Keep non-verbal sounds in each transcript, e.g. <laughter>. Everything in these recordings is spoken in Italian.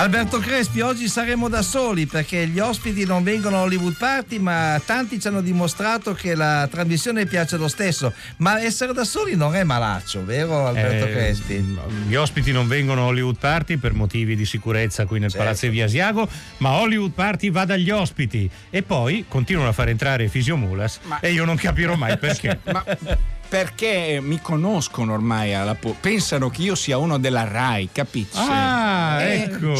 Alberto Crespi, oggi saremo da soli perché gli ospiti non vengono a Hollywood Party, ma tanti ci hanno dimostrato che la trasmissione piace lo stesso. Ma essere da soli non è malaccio, vero Alberto Eh, Crespi? Gli ospiti non vengono a Hollywood Party per motivi di sicurezza qui nel Certo. Palazzo di Via Asiago, ma Hollywood Party va dagli ospiti e poi continuano a far entrare Fisiomulas Ma- e io non capirò mai perché. <laughs> Ma perché mi conoscono ormai alla po- pensano che io sia uno della RAI, capisci? Ah, Eh, ecco.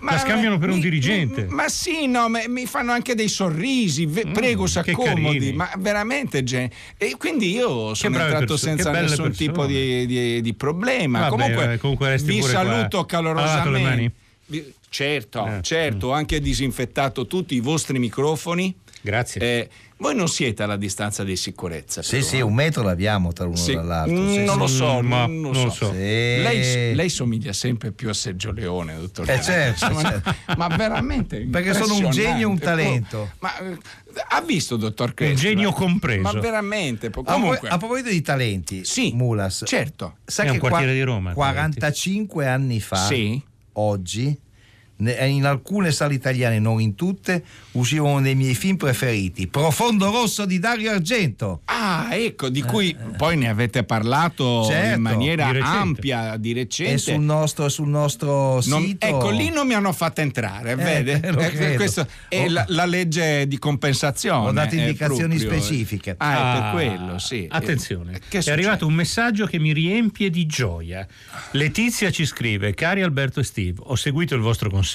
La scambiano per un mi- dirigente. Mi, ma sì, no, ma mi fanno anche dei sorrisi, ve- prego, si Mm, che accomodi, carini. ma veramente gen- E quindi io sono entrato perso- senza nessun persone. tipo di, di- di problema. Vabbè, comunque, eh, comunque vi qua. saluto le calorosamente. Vi- Certo, Eh, certo, ho anche disinfettato tutti i vostri microfoni. Grazie. Eh, voi non siete alla distanza di sicurezza. Sì, però, sì, eh? un metro l'abbiamo tra l'uno Sì. e dall'altro. Mm, sì, non sì. lo so, Mm, ma non lo non lo so. so. Sì. Lei, lei somiglia sempre più a Sergio Leone, dottor Eh, certo, Insomma, certo. Ma veramente <laughs> Perché sono un genio e un talento. Ma eh, ha visto, dottor Crespi? genio Ma- compreso. Ma veramente. po- Comunque, a proposito di talenti, Sì, Mulas, certo. sa È che un quartiere qua- di Roma, 45 anni fa, Sì. oggi, in alcune sale italiane, non in tutte, usciva uno dei miei film preferiti, Profondo Rosso di Dario Argento. Ah, ecco, di cui poi ne avete parlato Eh, Certo, in maniera di ampia di recente. È sul nostro, sul nostro Non- sito. ecco, lì non mi hanno fatto entrare, vede? <laughs> lo Eh, questo è Ho- la, la legge di compensazione. Ho dato è indicazioni proprio- specifiche. Ah, è Ah, per quello, sì. Attenzione, Eh, che è arrivato un messaggio che mi riempie di gioia. Letizia ci scrive: Cari Alberto e Steve, ho seguito il vostro consiglio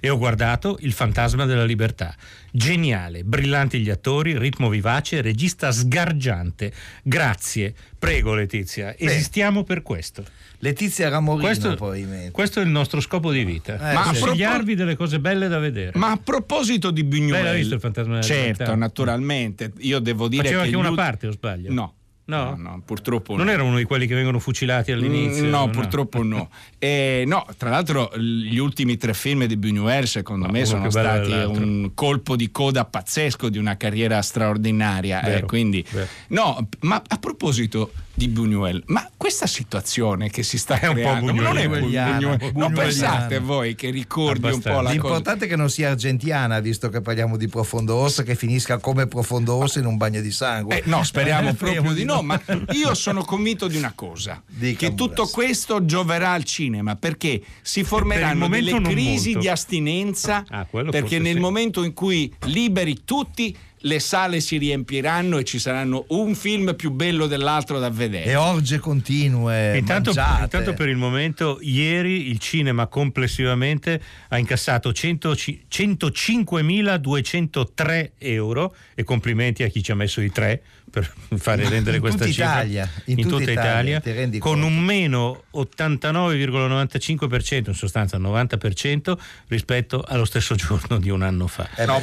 e ho guardato Il fantasma della libertà. Geniale, brillanti gli attori, ritmo vivace, regista sgargiante. Grazie. Prego, Letizia, esistiamo per questo. Letizia Ramorino, Questo, probabilmente. questo è il nostro scopo di vita. Eh, Ma Consigliarvi delle cose belle da vedere. Ma a proposito di Buñuel, l'ha visto il fantasma della certo, naturalmente, io devo dire Faceva che anche una parte, o sbaglio? No. No? no, purtroppo Non no. era uno di quelli che vengono fucilati all'inizio? Mm, No, purtroppo no. <laughs> Eh, no, tra l'altro gli ultimi tre film di Buñuel secondo me sono stati un colpo di coda pazzesco di una carriera straordinaria. eh, Vero, quindi, vero. no, ma a proposito di Buñuel, ma questa situazione che si sta È un po' creando non è Buñuel- Non pensate voi che ricordi un po' Abbastanza. la cosa? L'importante è che non sia argentiana, visto che parliamo di profondo rosso, che finisca come profondo rosso in un bagno di sangue. Eh, no, speriamo Eh, proprio di no, ma io sono convinto di una cosa, Dica, che tutto Muras. questo gioverà al cinema perché si formeranno momento delle crisi molto. di astinenza Ah, quello perché nel sì. momento in cui liberi tutti le sale si riempiranno e ci saranno un film più bello dell'altro da vedere. E orge continue. Intanto, intanto per il momento, ieri il cinema complessivamente ha incassato 100 ci- 105.203 euro e complimenti a chi ci ha messo i tre per fare rendere In questa cifra. Italia, in in tutta tutta Italia, Italia, con conto? un meno 89,95% in sostanza 90% rispetto allo stesso giorno di un anno fa. Eh no,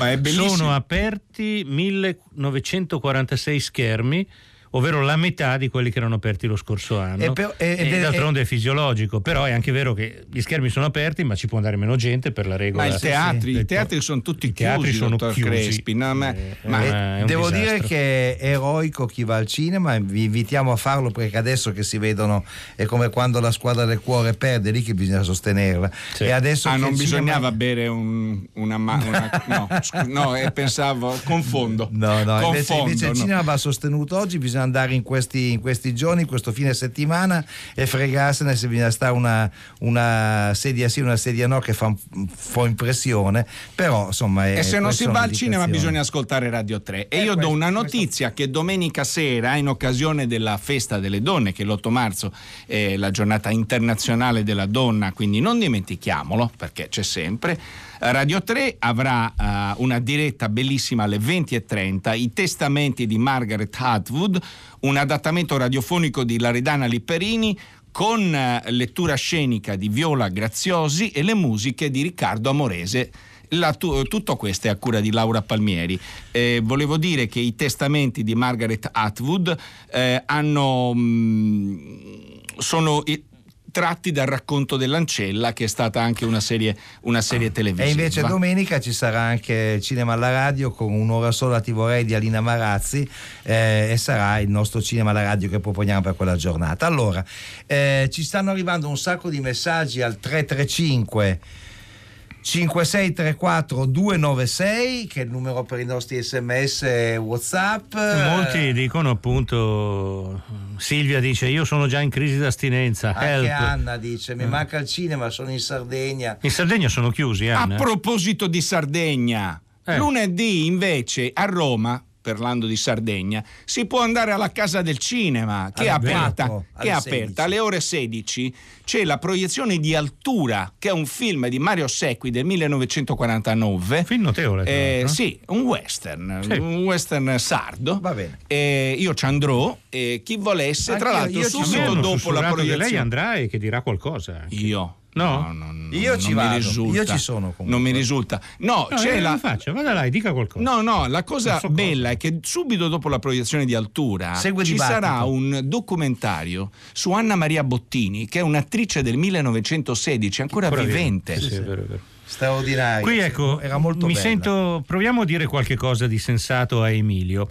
sono aperti 1946 schermi ovvero la metà di quelli che erano aperti lo scorso anno E per- e- e è- d'altronde è fisiologico però è anche vero che gli schermi sono aperti ma ci può andare meno gente per la regola ma i teatri, del- i teatri sono tutti i teatri chiusi, sono chiusi. Crespi. no, ma- Eh, ma- eh, Eh, è un Devo disastro. dire che è eroico chi va al cinema, vi invitiamo a farlo perché adesso che si vedono è come quando la squadra del cuore perde, lì che bisogna sostenerla. Sì. E adesso Ah, non il cinema- bisognava bere un- una, ma- una- <laughs> no, scu- no, eh, pensavo, confondo. No, no, invece, Confondo, invece il no. cinema va sostenuto oggi, bisogna andare in questi, in questi giorni, in questo fine settimana e fregarsene se bisogna stare una, una sedia sì, una sedia no che fa un po' impressione, però insomma... È, E se non si va al cinema bisogna ascoltare Radio 3. E Eh, io do questo- una questo- notizia che domenica sera, in occasione della festa delle donne, che l'8 marzo è la giornata internazionale della donna, quindi non dimentichiamolo perché c'è sempre. Radio 3 avrà eh, una diretta bellissima alle 20.30, i testamenti di Margaret Atwood, un adattamento radiofonico di Laredana Lipperini con eh, lettura scenica di Viola Graziosi e le musiche di Riccardo Amorese. La tu- tutto questo è a cura di Laura Palmieri. Eh, volevo dire che i testamenti di Margaret Atwood eh, hanno, mm, sono tratti dal racconto dell'Ancella, che è stata anche una serie, una serie televisiva. E invece domenica ci sarà anche Cinema alla radio con un'ora sola ti vorrei di Alina Marazzi eh, e sarà il nostro Cinema alla radio che proponiamo per quella giornata. Allora, eh, ci stanno arrivando un sacco di messaggi al 335 5634 296 che è il numero per i nostri sms whatsapp molti dicono appunto Silvia dice io sono già in crisi d'astinenza anche help. Anna dice mi manca il cinema sono in Sardegna in Sardegna sono chiusi Anna. a proposito di Sardegna eh. lunedì invece a Roma parlando di Sardegna, si può andare alla Casa del Cinema che è aperta, che è aperta alle ore 16. C'è la proiezione di Altura, che è un film di Mario Secchi del 1949. Film notevole. Eh, sì, un western, sì. un western sardo. Va bene. Eh, io ci andrò e chi volesse, Anche tra l'altro, subito dopo la proiezione. Lei andrà e che dirà qualcosa. Anche. Io. No, no, no io ci vado, io ci sono comunque. Non mi risulta. No, no c'è la faccia, vada là, dica qualcosa. No, no, la cosa so bella cosa. è che subito dopo la proiezione di Altura Segue ci dibattito. sarà un documentario su Anna Maria Bottini, che è un'attrice del 1916, ancora, ancora vivente. Sì, sì, è vero, è vero. Straordinario. Qui ecco, era molto mi bella. sento proviamo a dire qualche cosa di sensato a Emilio.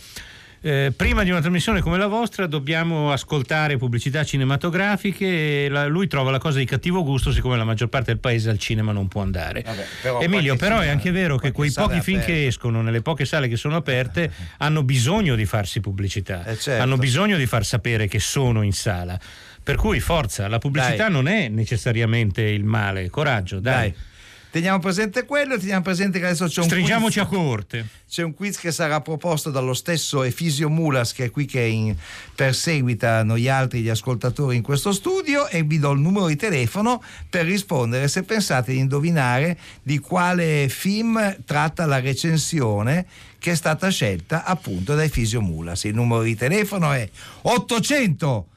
Eh, prima di una trasmissione come la vostra dobbiamo ascoltare pubblicità cinematografiche la, lui trova la cosa di cattivo gusto siccome la maggior parte del paese al cinema non può andare Vabbè, però Emilio però cinema, è anche vero che quei pochi film aperte. che escono nelle poche sale che sono aperte <laughs> hanno bisogno di farsi pubblicità eh certo. hanno bisogno di far sapere che sono in sala per cui forza la pubblicità dai. non è necessariamente il male coraggio dai. dai. Teniamo presente quello e teniamo presente che adesso c'è un Stringiamoci quiz, a corte. C'è un quiz che sarà proposto dallo stesso Efisio Mulas che è qui che in, perseguita noi altri gli ascoltatori in questo studio e vi do il numero di telefono per rispondere se pensate di indovinare di quale film tratta la recensione che è stata scelta appunto da Efisio Mulas. Il numero di telefono è 800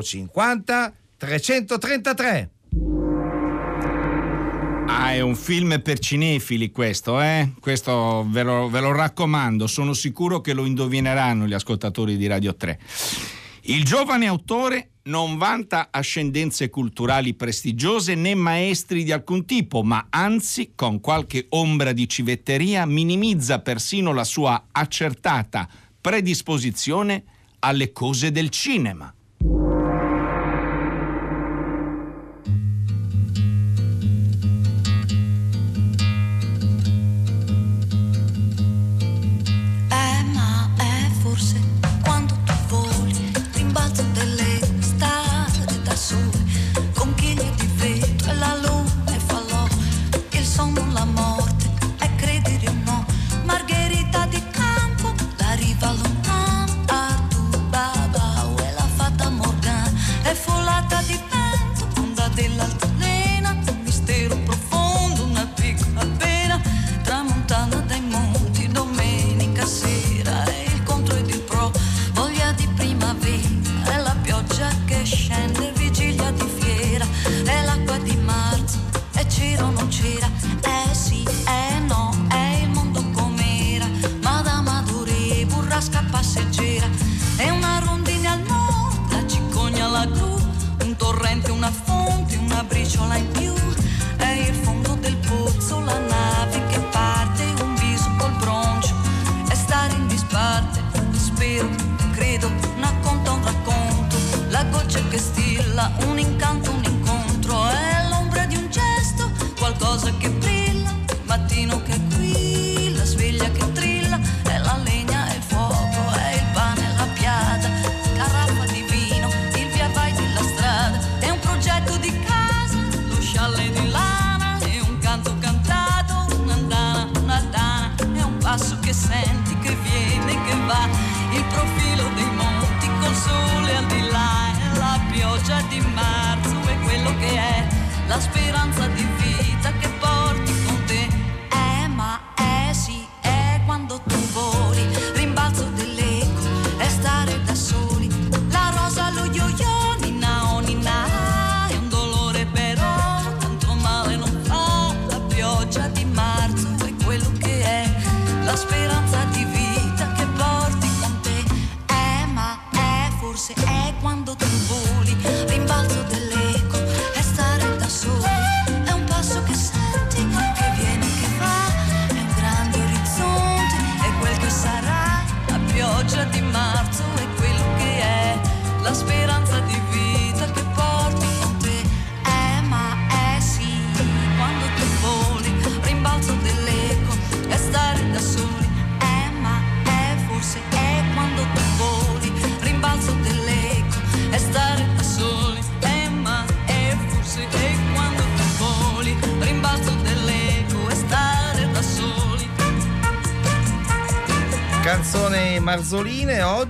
050 333. Ah, è un film per cinefili questo, eh? Questo ve lo, ve lo, raccomando, sono sicuro che lo indovineranno gli ascoltatori di Radio 3. Il giovane autore non vanta ascendenze culturali prestigiose né maestri di alcun tipo, ma anzi, con qualche ombra di civetteria, minimizza persino la sua accertata predisposizione alle cose del cinema.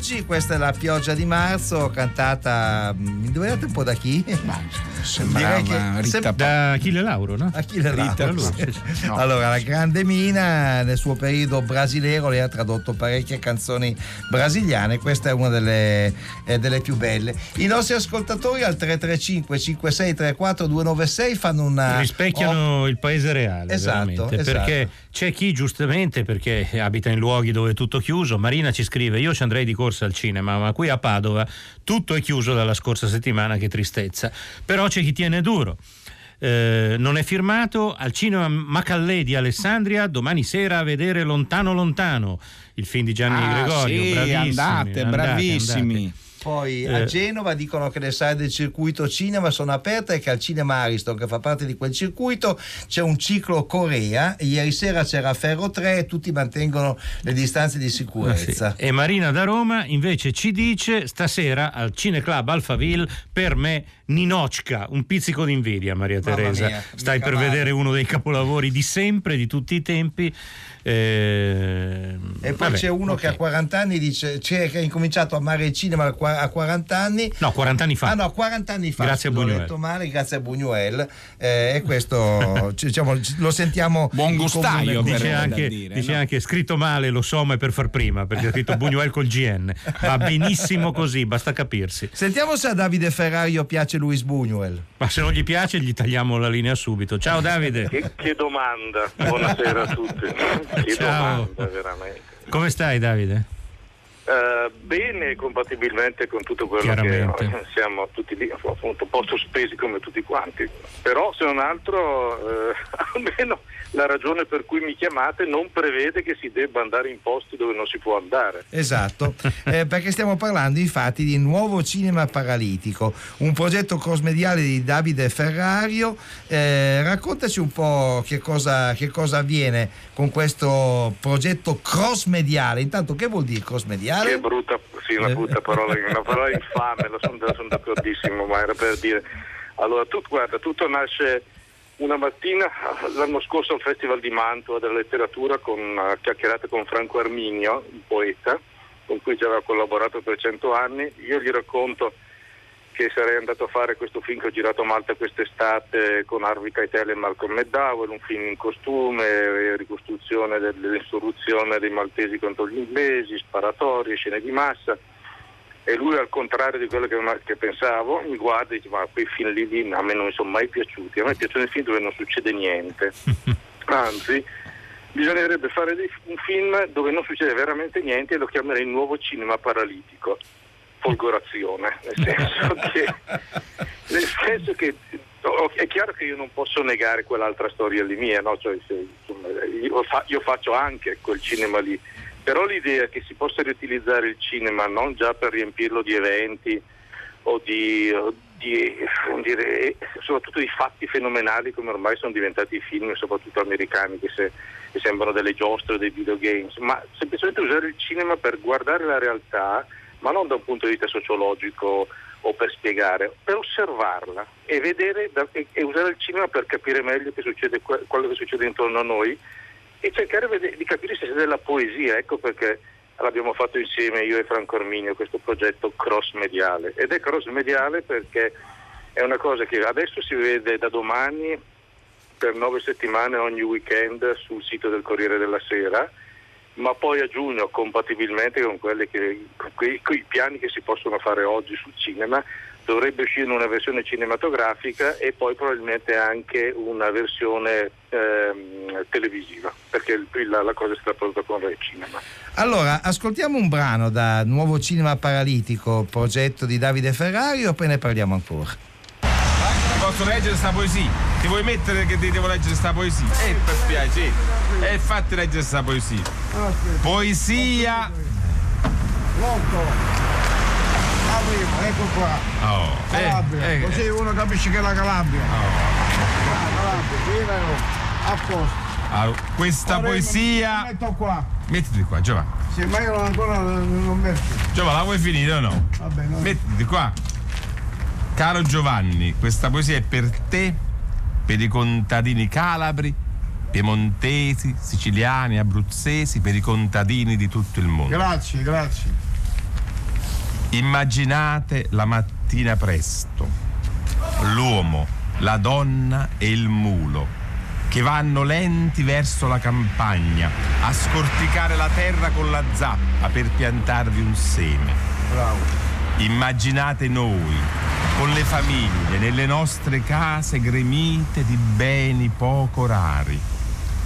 Oggi, questa è la pioggia di marzo cantata, mi indovinate un po' da chi? Sembrava Direi che Rita sem- Da Achille Lauro, no? Achille Rita, Lauro. sì. No. Allora, la grande Mina nel suo periodo brasilero lei ha tradotto parecchie canzoni brasiliane, questa è una delle, eh, delle più belle. I nostri ascoltatori al 335 5634 296 fanno una... rispecchiano il paese reale Esatto, esatto. perché c'è chi giustamente perché abita in luoghi dove è tutto chiuso Marina ci scrive io ci andrei di corsa al cinema ma qui a Padova tutto è chiuso dalla scorsa settimana che tristezza però c'è chi tiene duro Eh, non è firmato al cinema Macallè di Alessandria domani sera a vedere Lontano Lontano il film di Gianni Ah, Gregorio sì, bravissimi, andate, bravissimi. andate. Poi a Eh. Genova dicono che le sale del circuito cinema sono aperte e che al cinema Ariston, che fa parte di quel circuito, c'è un ciclo Corea. Ieri sera c'era Ferro 3 e tutti mantengono le distanze di Ah, sì. sicurezza. E Marina da Roma invece ci dice stasera al Cineclub Alphaville per me Ninocca, un pizzico d'invidia Maria Mamma Teresa. mia, Stai per male. vedere uno dei capolavori di sempre, di tutti i tempi. Eh, E poi vabbè, c'è uno ok. che a 40 anni dice c'è, che ha incominciato a amare il cinema a qua- a 40 anni. No, 40 anni fa. Ah no, 40 anni fa. Grazie a l'ho Buñuel. detto male, grazie a Buñuel. Eh, e questo <laughs> ci- diciamo, lo sentiamo Buon gustaio, Dice, anche, dire, dice no? anche scritto male, lo so, ma è per far prima, perché ha scritto Buñuel col GN. Va benissimo così, basta capirsi. Sentiamo se a Davide Ferrario piace Luis Buñuel. Ma se non gli piace, gli tagliamo la linea subito. Ciao Davide, Che, che domanda, buonasera a tutti. Che Ciao. domanda, veramente. come stai Davide? Eh, bene, compatibilmente con tutto quello che <laughs> siamo tutti lì, appunto, un po' sospesi come tutti quanti. Però, se non altro, eh, <laughs> almeno la ragione per cui mi chiamate non prevede che si debba andare in posti dove non si può andare. Esatto, eh, perché stiamo parlando infatti di Nuovo Cinema Paralitico, un progetto crossmediale di Davide Ferrario. Eh, raccontaci un po' che cosa, che cosa avviene con questo progetto crossmediale. Intanto, che vuol dire Che brutta, sì, una brutta parola, una parola infame, lo sono, sono d'accordissimo, ma era per dire. Allora, tu, guarda, tutto nasce una mattina l'anno scorso al Festival di Mantua della letteratura con una chiacchierata con Franco Arminio, un poeta, con cui ci aveva collaborato per cento anni. Io gli racconto che sarei andato a fare questo film che ho girato a Malta quest'estate con Harvey Keitel e Malcolm McDowell, un film in costume, ricostruzione del- dell'insurruzione dei maltesi contro gli inglesi, sparatorie, scene di massa. E lui, al contrario di quello che, che pensavo, mi guarda e dice: Ma quei film lì, lì a me non mi sono mai piaciuti. A me piacciono i film dove non succede niente. <laughs> Anzi, bisognerebbe fare un film dove non succede veramente niente e lo chiamerei nuovo cinema paralitico. Folgorazione, nel senso <laughs> che, nel senso che è chiaro che io non posso negare quell'altra storia lì mia, no? Cioè, se, insomma, io, fa- io faccio anche quel cinema lì, però l'idea che si possa riutilizzare il cinema non già per riempirlo di eventi o di, o di, dire, soprattutto di fatti fenomenali come ormai sono diventati i film, soprattutto americani, che, se- che sembrano delle giostre o dei videogames, ma semplicemente usare il cinema per guardare la realtà, ma non da un punto di vista sociologico o per spiegare, per osservarla e, vedere e, usare il cinema per capire meglio che succede, que- quello che succede intorno a noi e cercare di capire se c'è della poesia, ecco perché l'abbiamo fatto insieme io e Franco Arminio questo progetto cross mediale. Ed è cross mediale perché è una cosa che adesso si vede da domani per nove settimane ogni weekend sul sito del Corriere della Sera ma poi a giugno compatibilmente con che con quei, quei piani che si possono fare oggi sul cinema dovrebbe uscire una versione cinematografica e poi probabilmente anche una versione ehm, televisiva perché la, la cosa è stata prodotta con il cinema Allora, ascoltiamo un brano da Nuovo Cinema Paralitico, progetto di Davide Ferrario, e poi ne parliamo ancora. Posso leggere sta poesia? Ti vuoi mettere che ti devo leggere sta poesia? Eh, per piacere. E fatti leggere sta poesia. Poesia. Pronto? La prima, ecco qua. Oh, eh, Calabria. eh, Così uno capisce che è la Calabria. Ah, Calabria, tiralo. A posto. ah, questa Ora poesia. Mi metto qua. Mettiti qua, Giovanni. Sì, ma io non ancora non metto. Giovanni, la vuoi finire o no? Va bene. Mettiti qua. Caro Giovanni, questa poesia è per te, per i contadini calabri piemontesi, siciliani, abruzzesi, per i contadini di tutto il mondo. Grazie, grazie. Immaginate la mattina presto, l'uomo, la donna e il mulo che vanno lenti verso la campagna a scorticare la terra con la zappa per piantarvi un seme. Bravo. Immaginate noi, con le famiglie, nelle nostre case gremite di beni poco rari.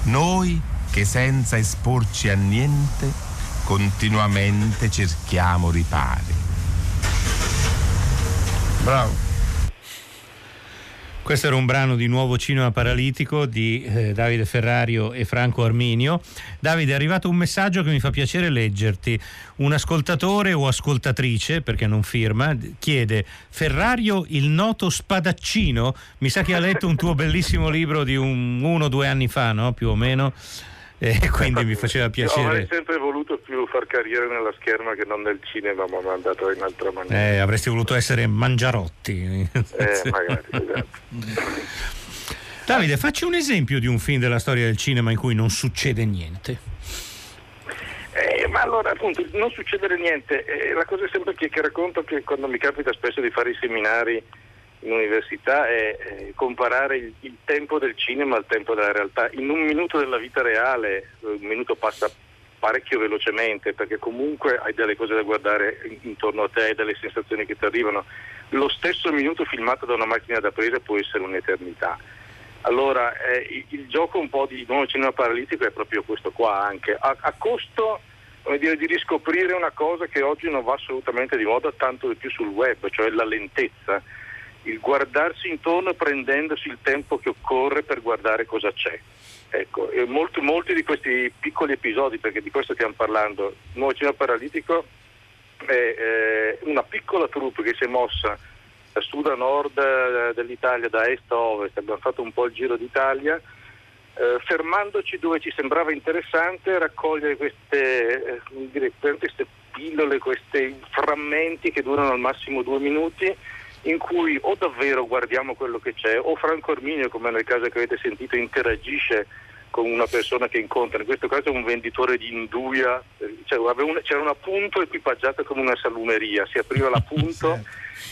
Noi che senza esporci a niente continuamente cerchiamo ripari. Bravo. Questo era un brano di Nuovo Cinema Paralitico di eh, Davide Ferrario e Franco Arminio. Davide, è arrivato un messaggio che mi fa piacere leggerti. Un ascoltatore o ascoltatrice, perché non firma, chiede Ferrario il noto spadaccino? Mi sa che ha letto un tuo bellissimo libro di un, uno o due anni fa, no? Più o meno e <laughs> quindi mi faceva piacere. Avrei sempre voluto più far carriera nella scherma che non nel cinema, ma mi è andato in altra maniera. Eh, avresti voluto essere Mangiarotti. Eh, <laughs> magari, esatto. Davide, facci un esempio di un film della storia del cinema in cui non succede niente. Eh, ma allora appunto non succedere niente, eh, la cosa è sempre che, che racconto che quando mi capita spesso di fare i seminari in università è, comparare il, il, tempo del cinema al tempo della realtà. In un minuto della vita reale, un minuto passa parecchio velocemente perché comunque hai delle cose da guardare intorno a te, hai delle sensazioni che ti arrivano. Lo stesso minuto filmato da una macchina da presa può essere un'eternità. Allora eh, il, il, gioco un po' di nuovo cinema paralitico è proprio questo qua anche, a, a costo dire, di riscoprire una cosa che oggi non va assolutamente di moda, tanto di più sul web, cioè la lentezza il guardarsi intorno prendendosi il tempo che occorre per guardare cosa c'è. Ecco, molti, molti, di questi piccoli episodi, perché di questo stiamo parlando, il Nuovo Cinema Paralitico è eh, una piccola troupe che si è mossa da sud a nord eh, dell'Italia, da est a ovest, abbiamo fatto un po' il giro d'Italia, eh, fermandoci dove ci sembrava interessante raccogliere queste, eh, dire, queste pillole, questi frammenti che durano al massimo due minuti in cui o davvero guardiamo quello che c'è o Franco Arminio, come nel caso che avete sentito, interagisce con una persona che incontra, in questo caso un venditore di induia, cioè, una, c'era una punto equipaggiata come una salumeria, si apriva la <laughs> punto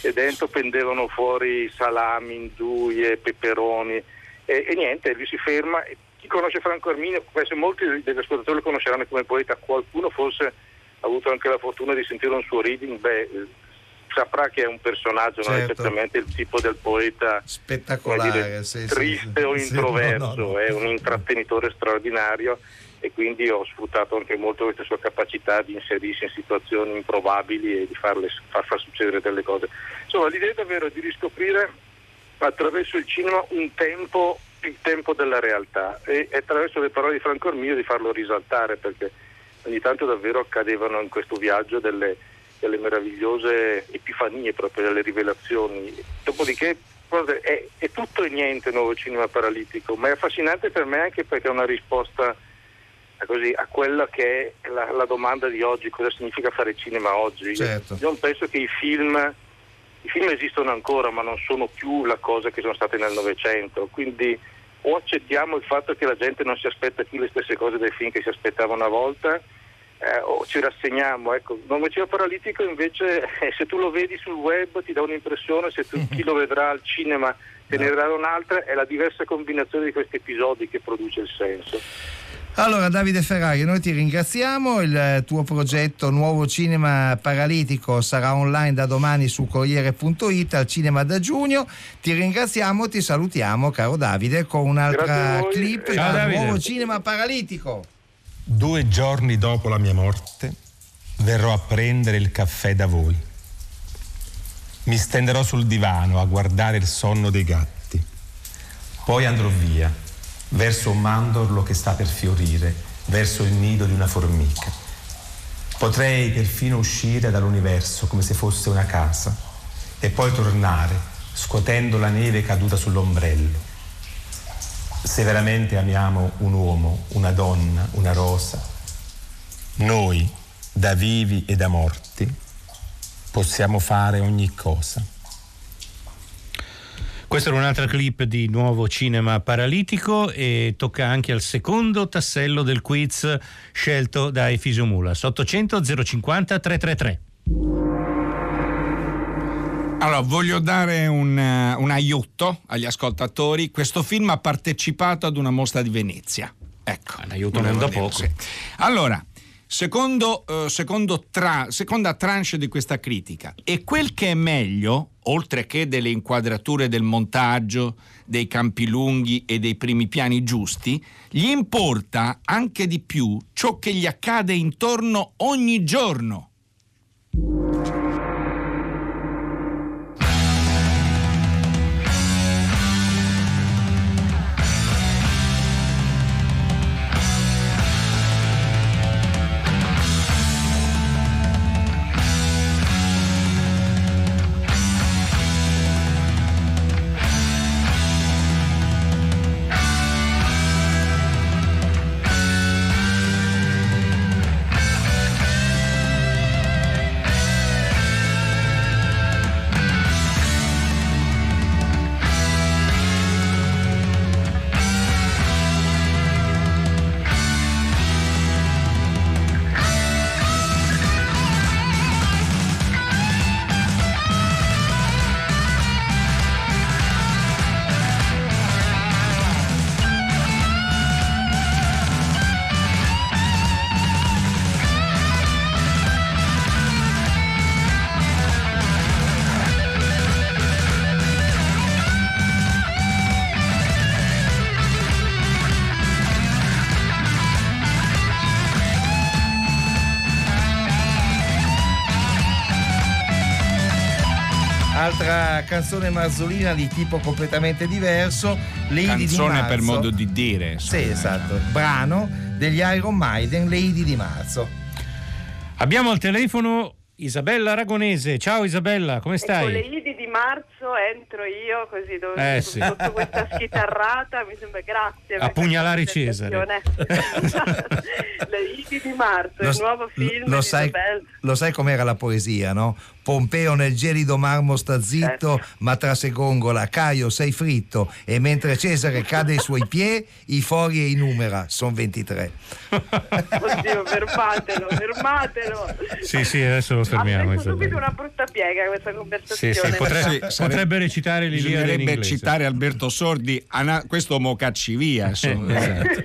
e dentro pendevano fuori salami, induie, peperoni e, e niente, lui si ferma. Chi conosce Franco Arminio, penso molti degli ascoltatori lo conosceranno come poeta, qualcuno forse ha avuto anche la fortuna di sentire un suo reading, beh, saprà che è un personaggio, certo. non è esattamente il tipo del poeta spettacolare, dire, sì, triste sì, o introverso, no, no. è un intrattenitore straordinario e quindi ho sfruttato anche molto questa sua capacità di inserirsi in situazioni improbabili e di farle, far, far succedere delle cose. Insomma, l'idea è davvero di riscoprire attraverso il cinema un tempo, il tempo della realtà e, e attraverso le parole di Franco Armio di farlo risaltare perché ogni tanto davvero accadevano in questo viaggio delle delle meravigliose epifanie, proprio delle rivelazioni. Dopodiché è, è tutto e niente nuovo cinema paralitico, ma è affascinante per me anche perché è una risposta così, a quella che è la, la, domanda di oggi, cosa significa fare cinema oggi. Certo. Io penso che i film, i film esistono ancora, ma non sono più la cosa che sono state nel Novecento, quindi o accettiamo il fatto che la gente non si aspetta più le stesse cose dai film che si aspettava una volta, eh, o ci rassegniamo. Ecco. L'omicidio paralitico invece eh, se tu lo vedi sul web ti dà un'impressione, se tu, <laughs> chi lo vedrà al cinema te ne darà un'altra, è la diversa combinazione di questi episodi che produce il senso. Allora Davide Ferrari, noi ti ringraziamo, il tuo progetto Nuovo Cinema Paralitico sarà online da domani su Corriere.it al cinema da giugno, ti ringraziamo, ti salutiamo caro Davide con un'altra clip da. Nuovo Cinema Paralitico. Due giorni dopo la mia morte verrò a prendere il caffè da voi. Mi stenderò sul divano a guardare il sonno dei gatti. Poi andrò via, verso un mandorlo che sta per fiorire, verso il nido di una formica. Potrei perfino uscire dall'universo come se fosse una casa e poi tornare, scuotendo la neve caduta sull'ombrello se veramente amiamo un uomo, una donna, una rosa, noi, da vivi e da morti, possiamo fare ogni cosa. Questa era un'altra clip di nuovo cinema paralitico e tocca anche al secondo tassello del quiz scelto da Efisio Mulas. 800 050 333. Allora, voglio dare un, eh, un aiuto agli ascoltatori. Questo film ha partecipato ad una mostra di Venezia. Ecco. Un aiuto non da poco. sì. Allora, secondo, eh, secondo tra- seconda tranche di questa critica, e quel che è meglio, oltre che delle inquadrature del montaggio, dei campi lunghi e dei primi piani giusti, gli importa anche di più ciò che gli accade intorno ogni giorno. Canzone marzolina di tipo completamente diverso, Lady di Canzone Marzo. per modo di dire. Sì, insomma. esatto. Brano degli Iron Maiden, Lady di Marzo. Abbiamo al telefono Isabella Aragonese. Ciao Isabella, come Ecco, le stai? Idi di marzo entro io così do- Eh, sì. sotto questa schitarrata mi sembra grazie A pugnalare Cesare. <laughs> le Idi di marzo il nuovo film lo di sai, Isabella. lo sai com'era la poesia, no? Pompeo nel gelido marmo sta zitto, ma tra secongola, Caio sei fritto, e mentre Cesare cade ai suoi piedi, i fori e i numera, sono 23. oddio fermatelo fermatelo Sì, sì, adesso lo ha fermiamo. preso subito una brutta piega questa Sì, conversazione sì, Sì, sarebbe- potrebbe recitare l'Iliade in Bisognerebbe inglese. citare Alberto Sordi, ana- questo mo cacci via. <laughs> insomma. Esatto.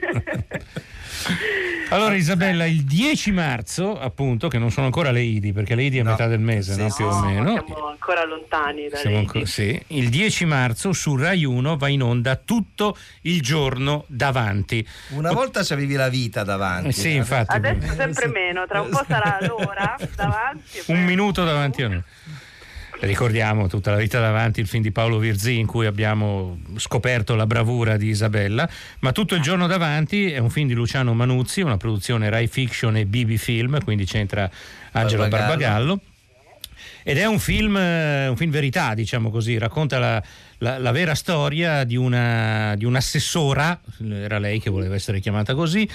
<laughs> Allora Isabella, il 10 marzo, appunto, che non sono ancora le Idi, perché le Idi è a No. metà del mese, Sì, no? sì, più o No, meno. siamo ancora lontani da Siamo ancora- sì. Il 10 marzo su Rai 1 va in onda tutto il giorno davanti. Una volta c'avevi la vita davanti. Eh, sì, eh. infatti. adesso sempre <laughs> meno tra un po' sarà l'ora <laughs> davanti Un minuto davanti a noi. Ricordiamo tutta la vita davanti il film di Paolo Virzì in cui abbiamo scoperto la bravura di Isabella, ma tutto il giorno davanti è un film di Luciano Manuzzi, una produzione Rai Fiction e BB Film, quindi c'entra Angelo Barbagallo. Barbagallo. Ed è un film, eh, un film verità, diciamo così, racconta la, la- la vera storia di, una, di un'assessora, era lei che voleva essere chiamata così,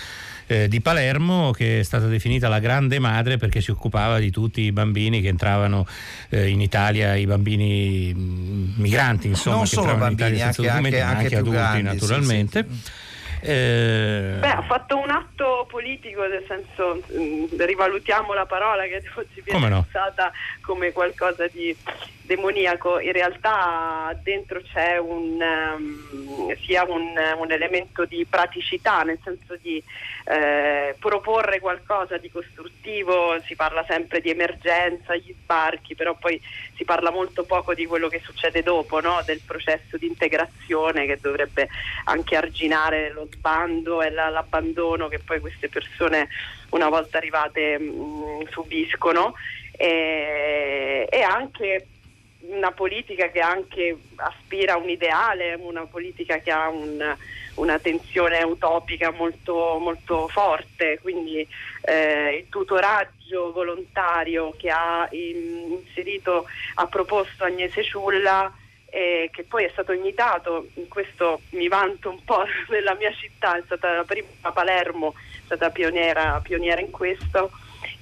eh, di Palermo, che è stata definita la grande madre perché si occupava di tutti i bambini che entravano eh, in Italia, i bambini mm, migranti, insomma, Non solo bambini, in Italia anche- anche- anche, anche adulti grandi, sì, naturalmente. sì. Eh, Beh, ha fatto un atto politico, nel senso, mh, rivalutiamo la parola che <laughs> oggi viene no? usata come qualcosa di demoniaco. In realtà dentro c'è un, ehm, sia un, un elemento di praticità, nel senso di eh, proporre qualcosa di costruttivo, si parla sempre di emergenza, gli sbarchi, però poi si parla molto poco di quello che succede dopo, no? del processo di integrazione che dovrebbe anche arginare lo sbando e la- l'abbandono che poi queste persone una volta arrivate mh, subiscono e, e anche una politica che anche aspira a un ideale, una politica che ha un- una tensione utopica molto, molto forte, quindi eh, il tutoraggio volontario che ha in- inserito, ha proposto Agnese Ciulla eh, che poi è stato imitato, in questo mi vanto un po' <laughs> della mia città, è stata la prima a Palermo, è stata pioniera, pioniera in questo.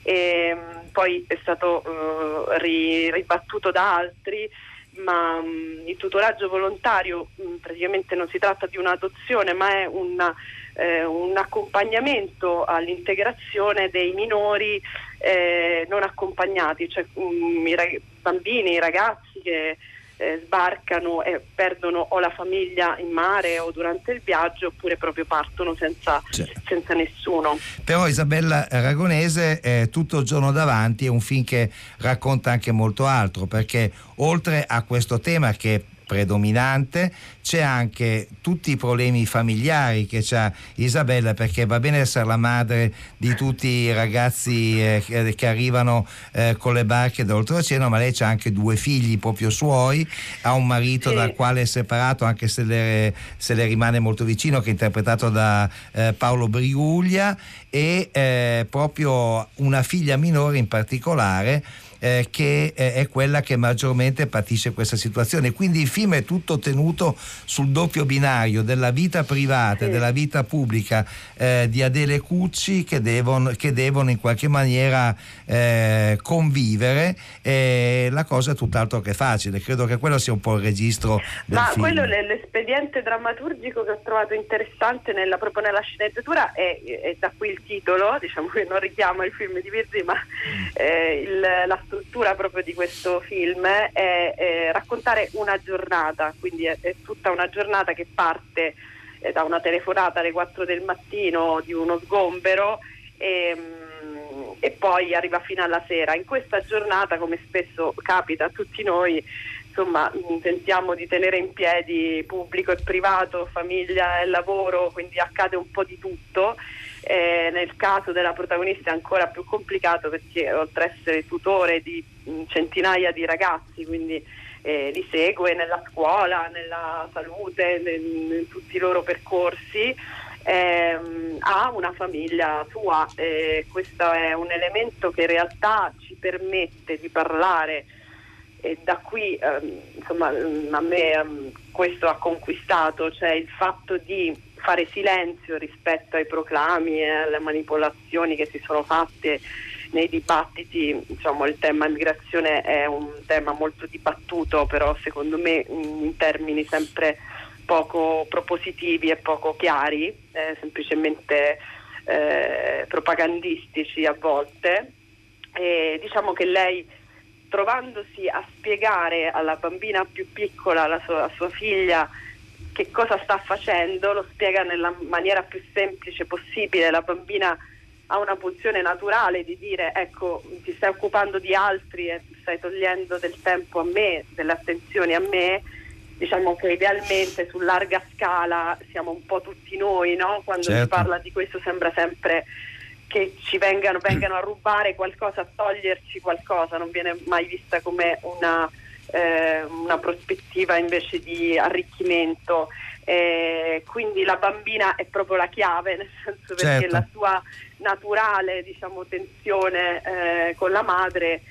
E poi è stato eh, ri- ribattuto da altri ma mh, il tutoraggio volontario mh, praticamente non si tratta di un'adozione ma è una, eh, un accompagnamento all'integrazione dei minori eh, non accompagnati, cioè mh, i rag- bambini, i ragazzi che eh, sbarcano e perdono o la famiglia in mare o durante il viaggio oppure proprio partono senza, Certo. senza nessuno. Però Isabella Aragonese, eh, Tutto il giorno davanti, è un film che racconta anche molto altro, perché oltre a questo tema che predominante. C'è anche tutti i problemi familiari che ha Isabella perché va bene essere la madre di tutti i ragazzi eh, che, arrivano eh, con le barche d'oltreoceano ma lei ha anche due figli proprio suoi. Ha un marito Sì. dal quale è separato anche se le, se le rimane molto vicino che è interpretato da eh, Paolo Briguglia. E eh, proprio una figlia minore in particolare eh, che eh, è quella che maggiormente patisce questa situazione. Quindi il film è tutto tenuto sul doppio binario della vita privata e Sì. della vita pubblica eh, di Adele Cucci che devono, che devono in qualche maniera eh, convivere. La cosa è tutt'altro che facile. Credo che quello sia un po' il registro del Ma film. quello è l'espediente drammaturgico che ho trovato interessante nella, proprio nella sceneggiatura e, e da qui il titolo, diciamo che non richiama il film di Virzi, ma eh, il- la struttura proprio di questo film è, è raccontare una giornata, quindi è, è tutta una giornata che parte eh, da una telefonata alle 4 del mattino di uno sgombero e, mm, e poi arriva fino alla sera. In questa giornata, come spesso capita a tutti noi, insomma, tentiamo di tenere in piedi pubblico e privato, famiglia e lavoro, quindi accade un po' di tutto. Eh, nel caso della protagonista è ancora più complicato perché oltre a essere tutore di mh, centinaia di ragazzi, quindi eh, li segue nella scuola, nella salute, nel- in tutti i loro percorsi, ehm, ha una famiglia sua. e questo è un elemento che in realtà ci permette di parlare e da qui ehm, insomma mm, a me ehm, questo ha conquistato, cioè il fatto di fare silenzio rispetto ai proclami e alle manipolazioni che si sono fatte nei dibattiti, insomma il tema migrazione è un tema molto dibattuto, però secondo me mm, in termini sempre poco propositivi e poco chiari, eh, semplicemente eh, propagandistici a volte. E diciamo che lei trovandosi a spiegare alla bambina più piccola, alla sua, sua figlia, che cosa sta facendo, lo spiega nella maniera più semplice possibile. La bambina ha una pulsione naturale di dire ecco ti stai occupando di altri e stai togliendo del tempo a me, delle attenzioni a me. Diciamo che idealmente su larga scala siamo un po' tutti noi, no? Quando si Certo. parla di questo sembra sempre che ci vengano, vengano a rubare qualcosa, a toglierci qualcosa, non viene mai vista come una, eh, una prospettiva invece di arricchimento. Eh, quindi la bambina è proprio la chiave, nel senso perché Certo. la sua naturale diciamo, tensione eh, con la madre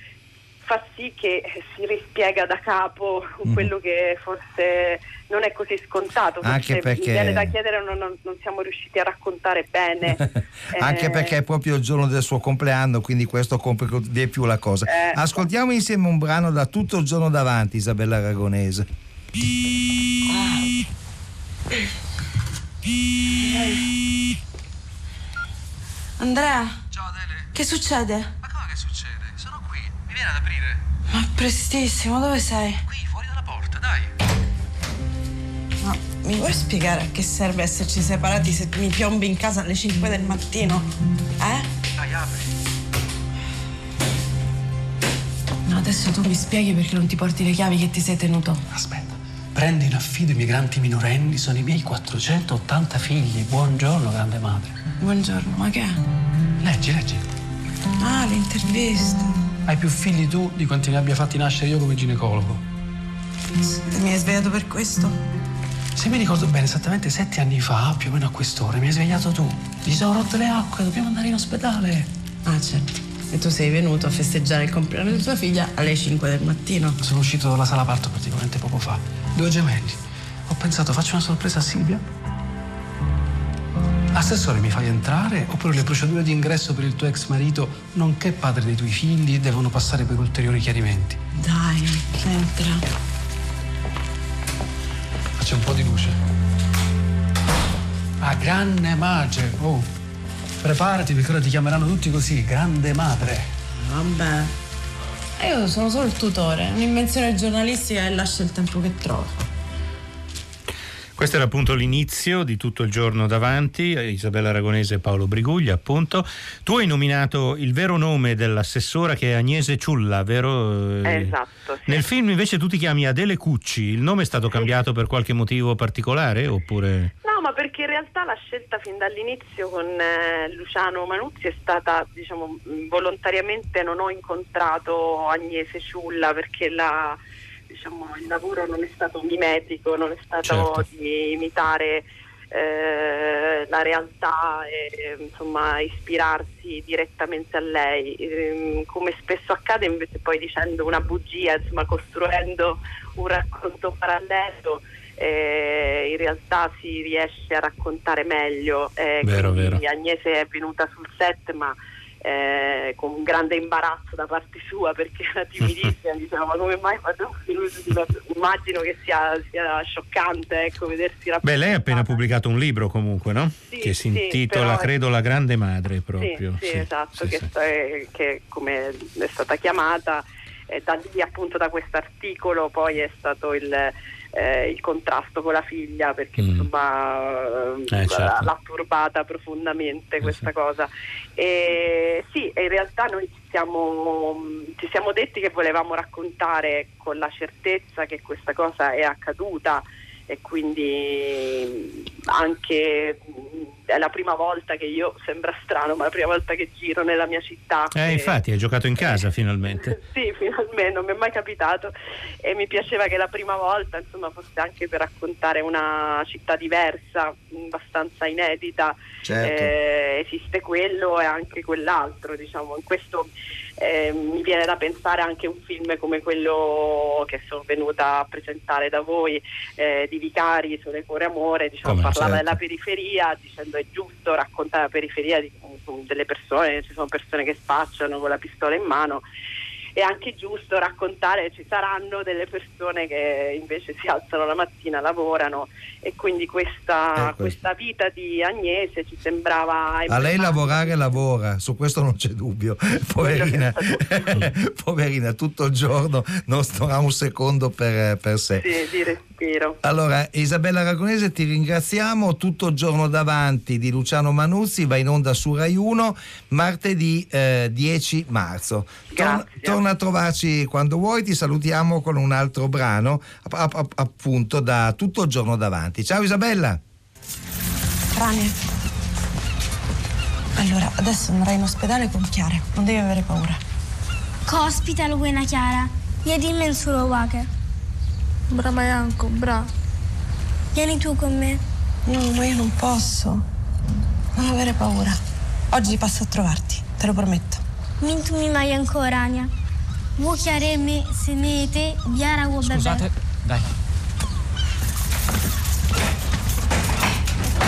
fa sì che si rispiega da capo Mhm. quello che forse non è così scontato. Anche perché- viene da chiedere, non, non- non siamo riusciti a raccontare bene. <laughs> Anche Eh, perché è proprio il giorno del suo compleanno, quindi questo complica di più la cosa. Eh. Ascoltiamo insieme un brano da tutto il giorno davanti, Isabella Aragonese. Andrea, Ciao Adele. che succede? Ma come che succede? Viene ad aprire. Ma prestissimo, dove sei? Qui, fuori dalla porta, dai. Ma mi vuoi spiegare a che serve esserci separati se mi piombi in casa alle 5 del mattino? Eh? Dai, apri. No, adesso tu mi spieghi perché non ti porti le chiavi che ti sei tenuto. Aspetta. Prendo in affido i migranti minorenni, sono i miei 480 figli. Buongiorno, grande madre. Buongiorno, ma che è? Leggi, leggi. Ah, l'intervista. Hai più figli tu di quanti ne abbia fatti nascere io come ginecologo. Mi hai svegliato per questo? Se mi ricordo bene, esattamente sette anni fa, più o meno a quest'ora, mi hai svegliato tu. Gli sono rotte le acque, dobbiamo andare in ospedale. Ah, certo. E tu sei venuto a festeggiare il compleanno di tua figlia alle 5 del mattino. Sono uscito dalla sala parto praticamente poco fa. Due gemelli. Ho pensato, faccio una sorpresa a Silvia? Assessore, mi fai entrare? Oppure le procedure di ingresso per il tuo ex marito, nonché padre dei tuoi figli, devono passare per ulteriori chiarimenti? Dai, entra. C'è un po' di luce. Ah, grande madre. Oh, preparati perché ora ti chiameranno tutti così, grande madre. Vabbè. Io sono solo il tutore, un'invenzione giornalistica e lascia il tempo che trova. Questo era appunto l'inizio di tutto il giorno davanti, Isabella Aragonese e Paolo Briguglia appunto. Tu hai nominato il vero nome dell'assessora che è Agnese Ciulla, vero? Esatto. Sì. Nel film invece tu ti chiami Adele Cucci, il nome è stato cambiato per qualche motivo particolare oppure... No, ma perché in realtà la scelta fin dall'inizio con eh, Luciano Manuzzi è stata, diciamo, mh, volontariamente non ho incontrato Agnese Ciulla perché la, diciamo, il lavoro non è stato mimetico, non è stato Certo. di imitare eh, la realtà e insomma ispirarsi direttamente a lei. Ehm, come spesso accade invece poi dicendo una bugia, insomma costruendo un racconto parallelo eh, in realtà si riesce a raccontare meglio. Eh, Vero, vero. Agnese è venuta sul set ma eh, con un grande imbarazzo da parte sua perché era timidissima, <laughs> diceva ma come mai un film me?" Immagino che sia, sia scioccante ecco, vedersi Beh, lei ha appena pubblicato un libro comunque, no? Sì, che si sì, intitola, però- credo, La grande madre proprio. Sì, sì, Sì, esatto, sì, che, sì. è- che come è stata chiamata, eh, da lì appunto da questo articolo poi è stato il, eh, il contrasto con la figlia perché Mm. insomma eh, Eh, certo. l'ha, l'ha turbata profondamente questa cosa. E, sì, in realtà noi ci siamo, ci siamo detti che volevamo raccontare con la certezza che questa cosa è accaduta e quindi anche è la prima volta che io sembra strano ma è la prima volta che giro nella mia città Eh, E- infatti, hai giocato in casa <laughs> finalmente. sì, finalmente non mi è mai capitato e mi piaceva che la prima volta insomma fosse anche per raccontare una città diversa, abbastanza inedita. Certo. Eh, esiste quello e anche quell'altro, diciamo. In questo eh, mi viene da pensare anche un film come quello che sono venuta a presentare da voi eh, di Vicari Sole Cuore Amore, diciamo, Come, parlava certo. della periferia dicendo è giusto raccontare la periferia di, delle persone, ci sono persone che spacciano con la pistola in mano è anche giusto raccontare ci saranno delle persone che invece si alzano la mattina, lavorano e quindi questa, Eh, questa vita di Agnese ci sembrava A lei lavorare lavora, su questo non c'è dubbio. <laughs> Poverina, <laughs> poverina tutto il giorno non sta un secondo per, per sé. Sì, di respiro. Allora, Isabella Aragonese, ti ringraziamo. Tutto il giorno davanti di Luciano Manuzzi va in onda su Rai 1 martedì eh, 10 marzo. Torna, Grazie. torna a trovarci quando vuoi. Ti salutiamo con un altro brano, app- app- appunto da Tutto il giorno davanti. Ciao Isabella. Rania. Allora, adesso andrai in ospedale con Chiara. Non devi avere paura. Cospita Luena Chiara. Jedime in Surowakę. Brava Janko, brava. Vieni tu con me. No, ma io non posso. Non avere paura. Oggi passo a trovarti, te lo prometto. Mintu mi mai ancora, Ania. Vuoi chiareme se ne te biara o bebè? Scusate, dai.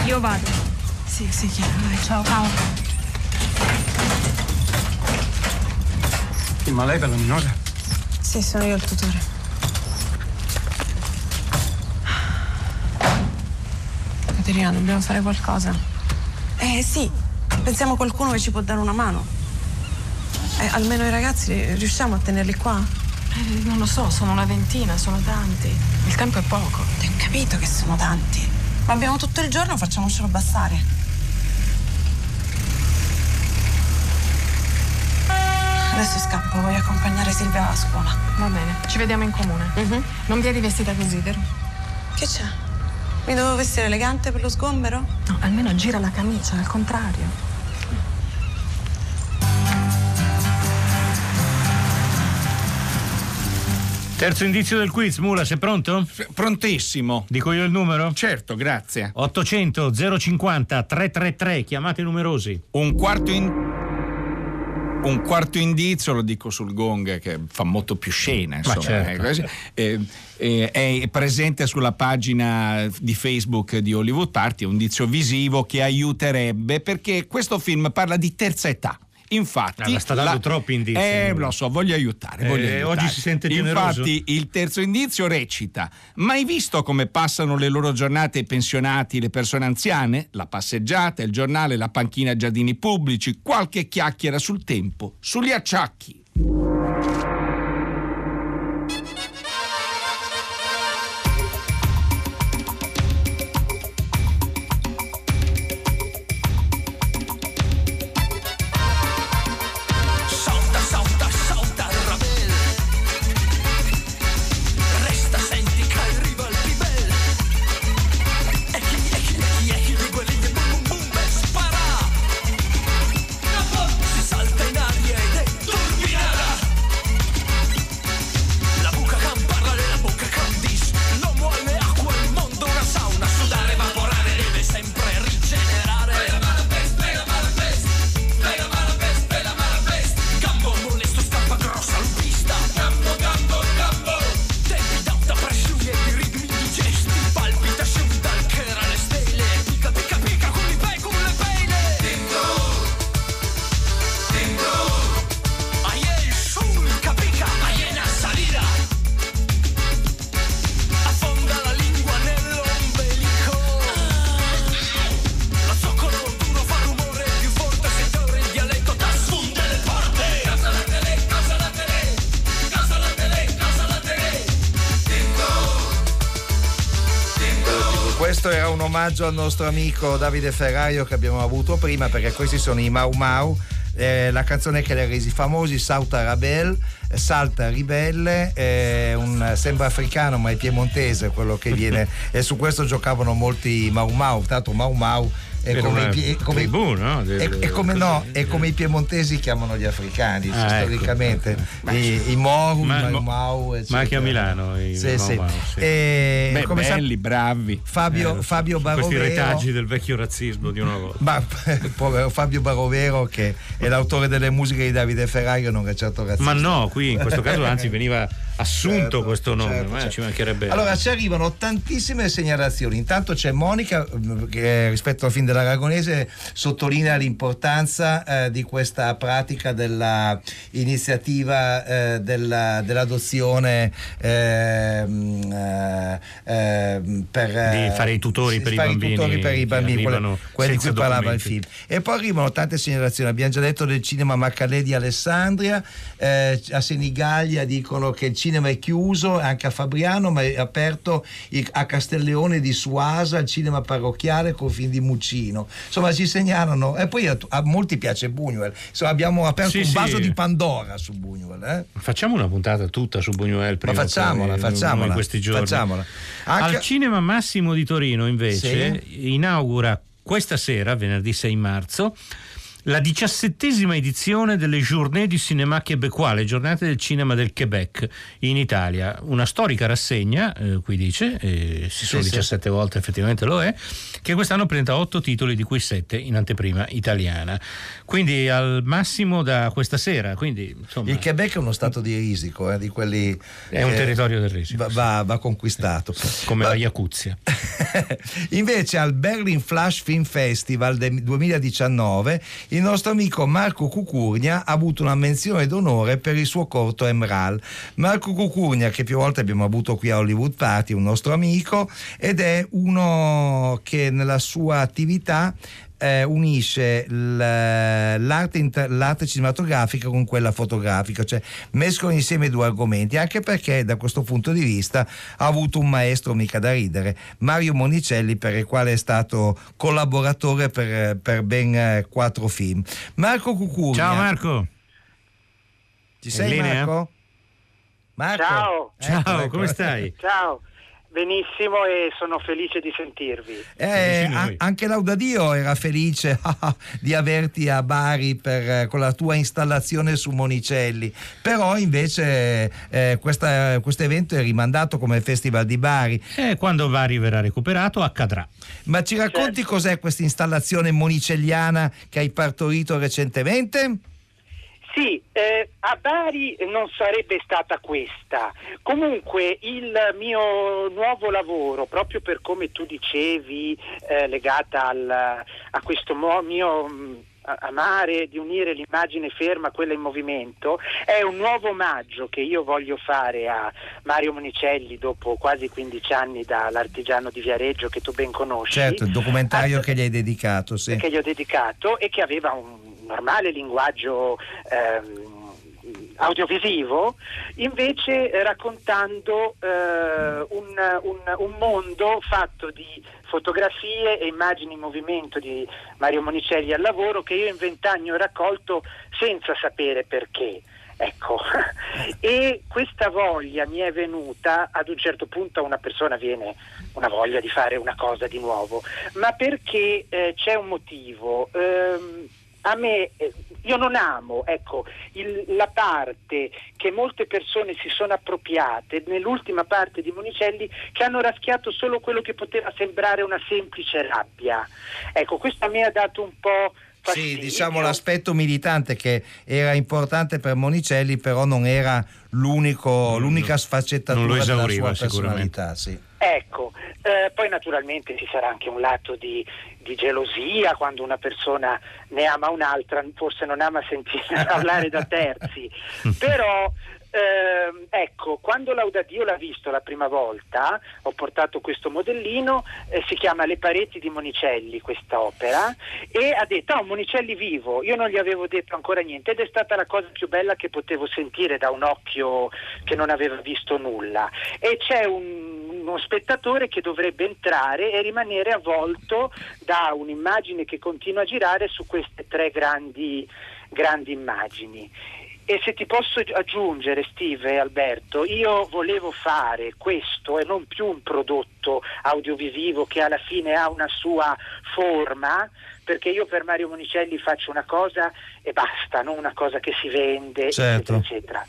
Io vado. Sì, sì, Chiara, vai. Ciao. Ciao. Sì, ma lei per la minore? Sì, sono io il tutore. Caterina, dobbiamo fare qualcosa. Eh sì, pensiamo a qualcuno che ci può dare una mano. Eh, almeno i ragazzi riusciamo a tenerli qua? Eh, non lo so, sono una ventina, sono tanti. Il tempo è poco. Ho capito che sono tanti. Ma abbiamo tutto il giorno, facciamocelo bastare. Adesso scappo, voglio accompagnare Silvia a scuola. Va bene, ci vediamo in comune. Non vieni vestita così, vero? Che c'è? Mi devo vestire elegante per lo sgombero? No, almeno gira la camicia, al contrario. Terzo indizio del quiz, Mula, sei pronto? Prontissimo. Dico io il numero? Certo, grazie. 800 050 333, chiamate numerosi. Un quarto in- un quarto indizio, lo dico sul gong che fa molto più scena, insomma, certo. eh, così, eh, eh, è presente sulla pagina di Facebook di Hollywood Party, è un indizio visivo che aiuterebbe perché questo film parla di terza età. Infatti, la sta dando troppi indizi. Eh, lo so, voglio aiutare. Eh, voglio aiutare. oggi si sente generoso. Infatti, il terzo indizio recita: Mai visto come passano le loro giornate i pensionati, le persone anziane? La passeggiata, il giornale, la panchina giardini pubblici, qualche chiacchiera sul tempo, sugli acciacchi. Omaggio al nostro amico Davide Ferraio che abbiamo avuto prima perché questi sono i Mau Mau. eh, la canzone che li ha resi famosi, Sauta Rabel, Salta Ribelle, eh, un, sembra africano ma è piemontese quello che viene e su questo giocavano molti Mau Mau, tanto Mau Mau è come, i come- tribù, no? È- è come, no, è come i piemontesi chiamano gli africani Ah, ecco. storicamente, i, i Moru, Ma- i Mau ma anche a Milano i Sì, sì. Mau, sì. E Beh, come sa- belli, bravi. Fabio, Eh, Fabio sono Questi Barovero retaggi del vecchio razzismo di una volta. ma <laughs> povero Fabio Barovero che è l'autore delle musiche di Davide Ferraio non è certo razzista Ma no, qui in questo caso anzi <laughs> veniva assunto Certo, questo nome, certo, ma certo. ci mancherebbe. allora ci arrivano tantissime segnalazioni intanto c'è Monica mh, che rispetto al film dell'Aragonese sottolinea l'importanza eh, di questa pratica della iniziativa eh, della- dell'adozione ehm, eh, ehm, per Di fare i tutori per i fare bambini tutori per i bambini quelli, quelli di cui parlava il film e poi arrivano tante segnalazioni abbiamo già detto del cinema Maccalè di Alessandria eh, a Senigallia dicono che il cinema è chiuso anche a Fabriano ma è aperto a Castelleone di Suasa il cinema parrocchiale con film di Muccino insomma ci segnalano e poi a, a molti piace Buñuel insomma abbiamo aperto Sì, un sì. vaso di Pandora su Buñuel eh? Facciamo una puntata tutta su Buñuel prima Ma facciamola, poi, facciamola, in questi giorni. facciamola. Anche- Al Cinema Massimo di Torino invece inaugura questa sera, venerdì 6 marzo, la diciassettesima edizione delle Journées du Cinéma Québécois, le giornate del cinema del Quebec in Italia. Una storica rassegna, eh, qui dice, eh, si sono Sì, sì. 17 volte, effettivamente lo è, che quest'anno presenta 8 titoli, di cui 7 in anteprima italiana. Quindi al massimo da questa sera. Quindi, insomma, il Quebec è uno stato di risico eh, di quelli È un che territorio del risico, va, va- va conquistato come Ma- la Iacuzia. <laughs> Invece al Berlin Flash Film Festival del 2019 il nostro amico Marco Cucurnia ha avuto una menzione d'onore per il suo corto Emerald. Marco Cucurnia che più volte abbiamo avuto qui a Hollywood Party, un nostro amico ed è uno che nella sua attività eh, unisce l'arte, inter- l'arte cinematografica con quella fotografica, cioè mescola insieme i due argomenti, anche perché da questo punto di vista ha avuto un maestro mica da ridere, Mario Monicelli, per il quale è stato collaboratore per, per ben eh, quattro film. Marco Cucurnia. Ciao Marco. Ci sei linea? Marco? Marco? Ciao. Ciao, Ecco, ecco. come stai? Ciao, benissimo e sono felice di sentirvi. Eh, a- anche Laudadio era felice <laughs> di averti a Bari per, eh, con la tua installazione su Monicelli, però invece eh, questa- questo evento è rimandato come Festival di Bari. E quando Bari verrà recuperato accadrà. Ma ci racconti Certo. cos'è questa installazione monicelliana che hai partorito recentemente? Sì, eh, a Bari non sarebbe stata questa. Comunque il mio nuovo lavoro, proprio per come tu dicevi, eh, legata al- a questo mo- mio mh, a- amare di unire l'immagine ferma a quella in movimento, è un nuovo omaggio che io voglio fare a Mario Monicelli dopo quasi 15 anni dall'artigiano di Viareggio che tu ben conosci. Certo, il documentario che gli hai dedicato, sì. che gli ho dedicato e che aveva un normale linguaggio ehm, audiovisivo, invece eh, raccontando eh, un, un- un mondo fatto di fotografie e immagini in movimento di Mario Monicelli al lavoro che io in vent'anni ho raccolto senza sapere perché. Ecco, <laughs> e questa voglia mi è venuta ad un certo punto a una persona viene una voglia di fare una cosa di nuovo, ma perché eh, c'è un motivo. Ehm, a me, eh, io non amo ecco, il- la parte che molte persone si sono appropriate nell'ultima parte di Monicelli che hanno raschiato solo quello che poteva sembrare una semplice rabbia. Ecco, questo a me ha dato un po'. Sì, diciamo l'aspetto militante che era importante per Monicelli, però non era l'unico, l'unica non sfaccettatura lo della esauriva, sua sicuramente. personalità. Sì. Ecco, eh, poi naturalmente ci sarà anche un lato di, di gelosia quando una persona ne ama un'altra, forse non ama sentire <laughs> parlare da terzi, <laughs> però ehm, ecco, quando Laudadio l'ha visto la prima volta, ho portato questo modellino, eh, si chiama Le pareti di Monicelli questa opera, e ha detto, ah, un Monicelli vivo, io non gli avevo detto ancora niente ed è stata la cosa più bella che potevo sentire da un occhio che non aveva visto nulla. E c'è un, uno spettatore che dovrebbe entrare e rimanere avvolto da un'immagine che continua a girare su queste tre grandi, grandi immagini. E se ti posso aggiungere, Steve e Alberto, io volevo fare questo e non più un prodotto audiovisivo che alla fine ha una sua forma, perché io per Mario Monicelli faccio una cosa e basta, non una cosa che si vende, Certo. eccetera, eccetera.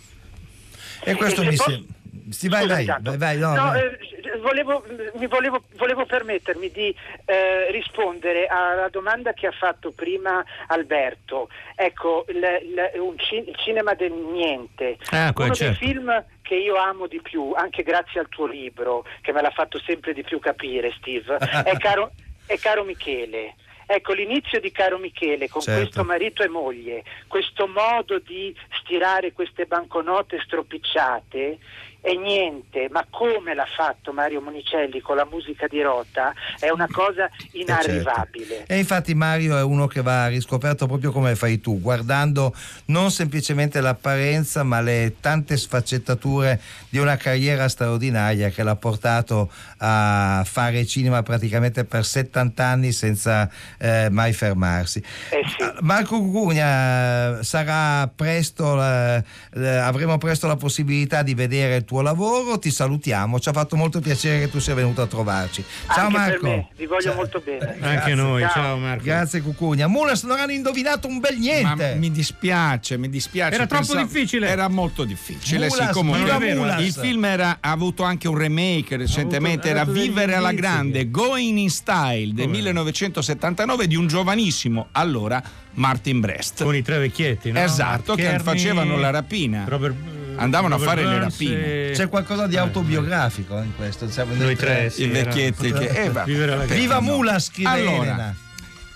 E questo E mi posso- sembra. Sì, vai, vai, vai, vai, no, No, eh, volevo, mi volevo, volevo permettermi di eh, rispondere alla domanda che ha fatto prima Alberto. Ecco, il, il- ci- il cinema del niente. Ah, Uno certo. dei film che io amo di più, anche grazie al tuo libro, che me l'ha fatto sempre di più capire, Steve, è <laughs> Caro, è Caro Michele. Ecco, l'inizio di Caro Michele con Certo. questo marito e moglie, questo modo di stirare queste banconote stropicciate è niente, ma come l'ha fatto Mario Monicelli con la musica di Rota è una cosa inarrivabile. E infatti Mario è uno che va riscoperto proprio come fai tu, guardando non semplicemente l'apparenza, ma le tante sfaccettature di una carriera straordinaria che l'ha portato a fare cinema praticamente per 70 anni senza eh, mai fermarsi. Marco Cugugna sarà presto, la- la- avremo presto la possibilità di vedere il tuo lavoro, ti salutiamo, ci ha fatto molto piacere che tu sia venuto a trovarci. Ciao Anche Marco. per me, vi voglio molto bene. Anche noi, ciao Marco. Grazie Cucugna. Mulas non hanno indovinato un bel niente. Ma mi dispiace, mi dispiace. Era troppo difficile. Era molto difficile. Mulas, è vero, Mulas. Il film era- ha avuto anche un remake recentemente, ha era Vivere alla grande, Going in Style del 1979 di un giovanissimo allora Martin Brest. Con i tre vecchietti, no? Esatto, Mark che Kearney, facevano la rapina. Robert- Andavano a fare le rapine. C'è qualcosa di autobiografico in questo. Siamo Noi tre, sì, I vecchietti che... eh, va. Viva No. Mula, scrive Allora, Elena.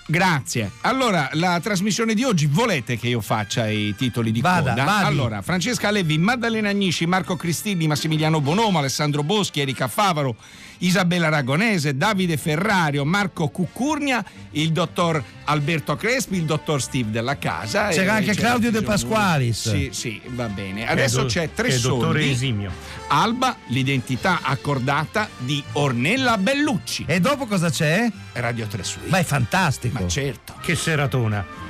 Grazie. Allora, la trasmissione di oggi volete che io faccia i titoli di Vada, coda? vadi. Allora, Francesca Levi, Maddalena Agnisci, Marco Cristilli, Massimiliano Bonomo, Alessandro Boschi, Erika Favaro, Isabella Aragonese, Davide Ferrario, Marco Cuccurnia, il dottor Alberto Crespi, il dottor Steve della Casa. C'era e anche Claudio De Pasqualis. Sì, sì, va bene. Adesso do- c'è tre che è dottore soldi. esimio. Alba, l'identità accordata di Ornella Bellucci. E dopo cosa c'è? Radio 3 Suite. Ma è fantastico. Ma certo. Che seratona.